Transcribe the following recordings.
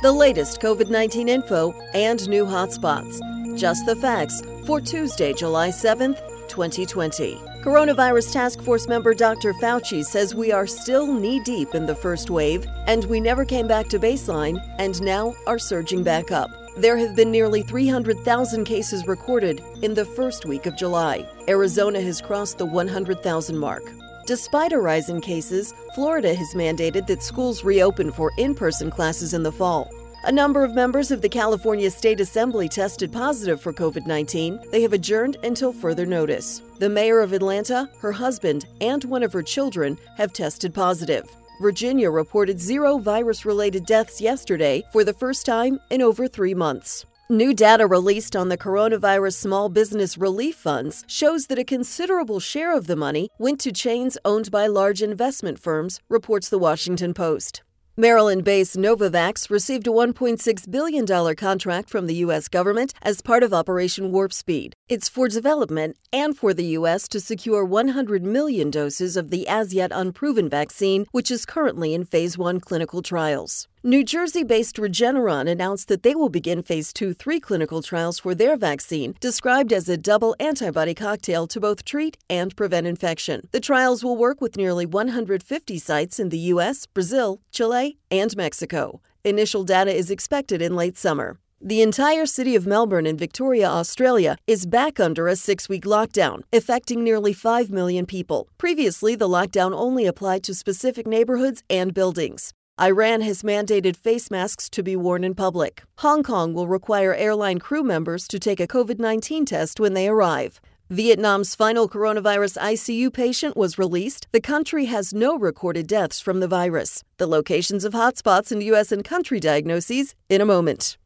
the latest COVID 19 info and new hotspots. Just the facts for Tuesday, July 7th, 2020. Coronavirus Task Force member Dr. Fauci says we are still knee deep in the first wave and we never came back to baseline and now are surging back up. There have been nearly 300,000 cases recorded in the first week of July. Arizona has crossed the 100,000 mark. Despite a rise in cases, Florida has mandated that schools reopen for in person classes in the fall. A number of members of the California State Assembly tested positive for COVID 19. They have adjourned until further notice. The mayor of Atlanta, her husband, and one of her children have tested positive. Virginia reported zero virus related deaths yesterday for the first time in over three months. New data released on the coronavirus small business relief funds shows that a considerable share of the money went to chains owned by large investment firms, reports the Washington Post. Maryland based Novavax received a $1.6 billion contract from the U.S. government as part of Operation Warp Speed. It's for development and for the U.S. to secure 100 million doses of the as yet unproven vaccine, which is currently in phase 1 clinical trials. New Jersey based Regeneron announced that they will begin phase 2 3 clinical trials for their vaccine, described as a double antibody cocktail to both treat and prevent infection. The trials will work with nearly 150 sites in the U.S., Brazil, Chile, and Mexico. Initial data is expected in late summer. The entire city of Melbourne in Victoria, Australia, is back under a six week lockdown, affecting nearly 5 million people. Previously, the lockdown only applied to specific neighborhoods and buildings. Iran has mandated face masks to be worn in public. Hong Kong will require airline crew members to take a COVID 19 test when they arrive. Vietnam's final coronavirus ICU patient was released. The country has no recorded deaths from the virus. The locations of hotspots in U.S. and country diagnoses in a moment.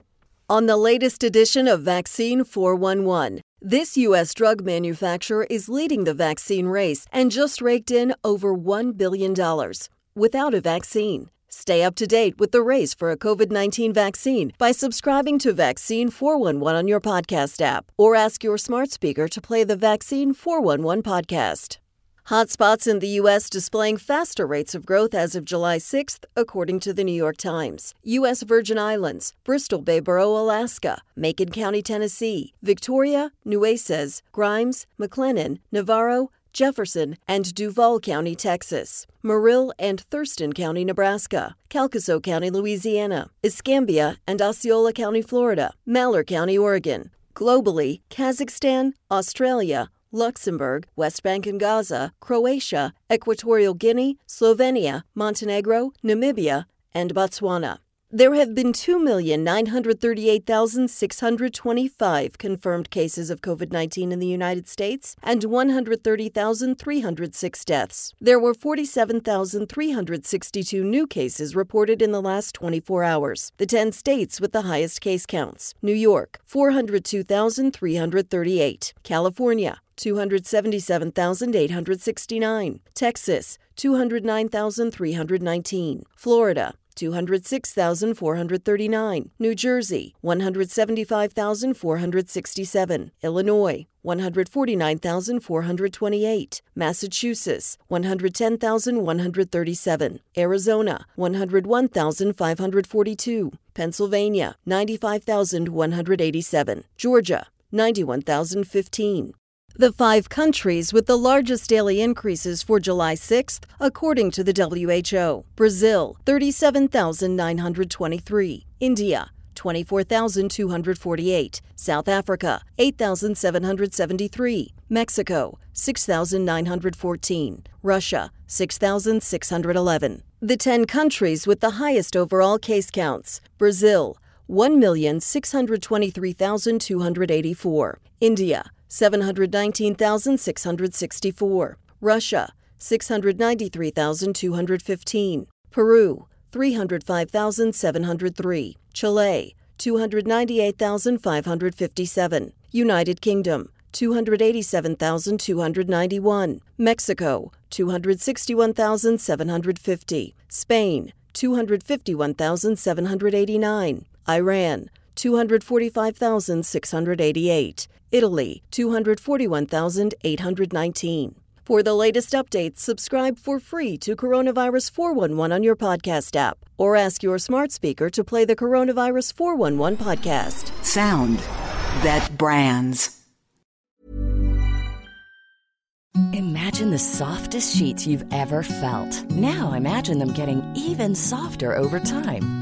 On the latest edition of Vaccine 411, this U.S. drug manufacturer is leading the vaccine race and just raked in over $1 billion without a vaccine. Stay up to date with the race for a COVID 19 vaccine by subscribing to Vaccine 411 on your podcast app or ask your smart speaker to play the Vaccine 411 podcast. Hotspots in the U.S. displaying faster rates of growth as of July 6th, according to the New York Times. U.S. Virgin Islands, Bristol Bay Borough, Alaska, Macon County, Tennessee, Victoria, Nueces, Grimes, McLennan, Navarro, Jefferson, and Duval County, Texas, Merrick and Thurston County, Nebraska, Calcasieu County, Louisiana, Escambia and Osceola County, Florida, Malheur County, Oregon. Globally, Kazakhstan, Australia, Luxembourg, West Bank and Gaza, Croatia, Equatorial Guinea, Slovenia, Montenegro, Namibia, and Botswana. There have been 2,938,625 confirmed cases of COVID 19 in the United States and 130,306 deaths. There were 47,362 new cases reported in the last 24 hours. The 10 states with the highest case counts New York, 402,338, California, 277,869. Texas, 209,319. Florida, 206,439. New Jersey, 175,467. Illinois, 149,428. Massachusetts, 110,137. Arizona, 101,542. Pennsylvania, 95,187. Georgia, 91,015. The five countries with the largest daily increases for July 6th, according to the WHO Brazil, 37,923, India, 24,248, South Africa, 8,773, Mexico, 6,914, Russia, 6,611. The 10 countries with the highest overall case counts Brazil, 1,623,284, India, 719,664. Russia, 693,215. Peru, 305,703. Chile, 298,557. United Kingdom, 287,291. Mexico, 261,750. Spain, 251,789. Iran, 245,688. Italy, 241,819. For the latest updates, subscribe for free to Coronavirus 411 on your podcast app or ask your smart speaker to play the Coronavirus 411 podcast. Sound that brands. Imagine the softest sheets you've ever felt. Now imagine them getting even softer over time.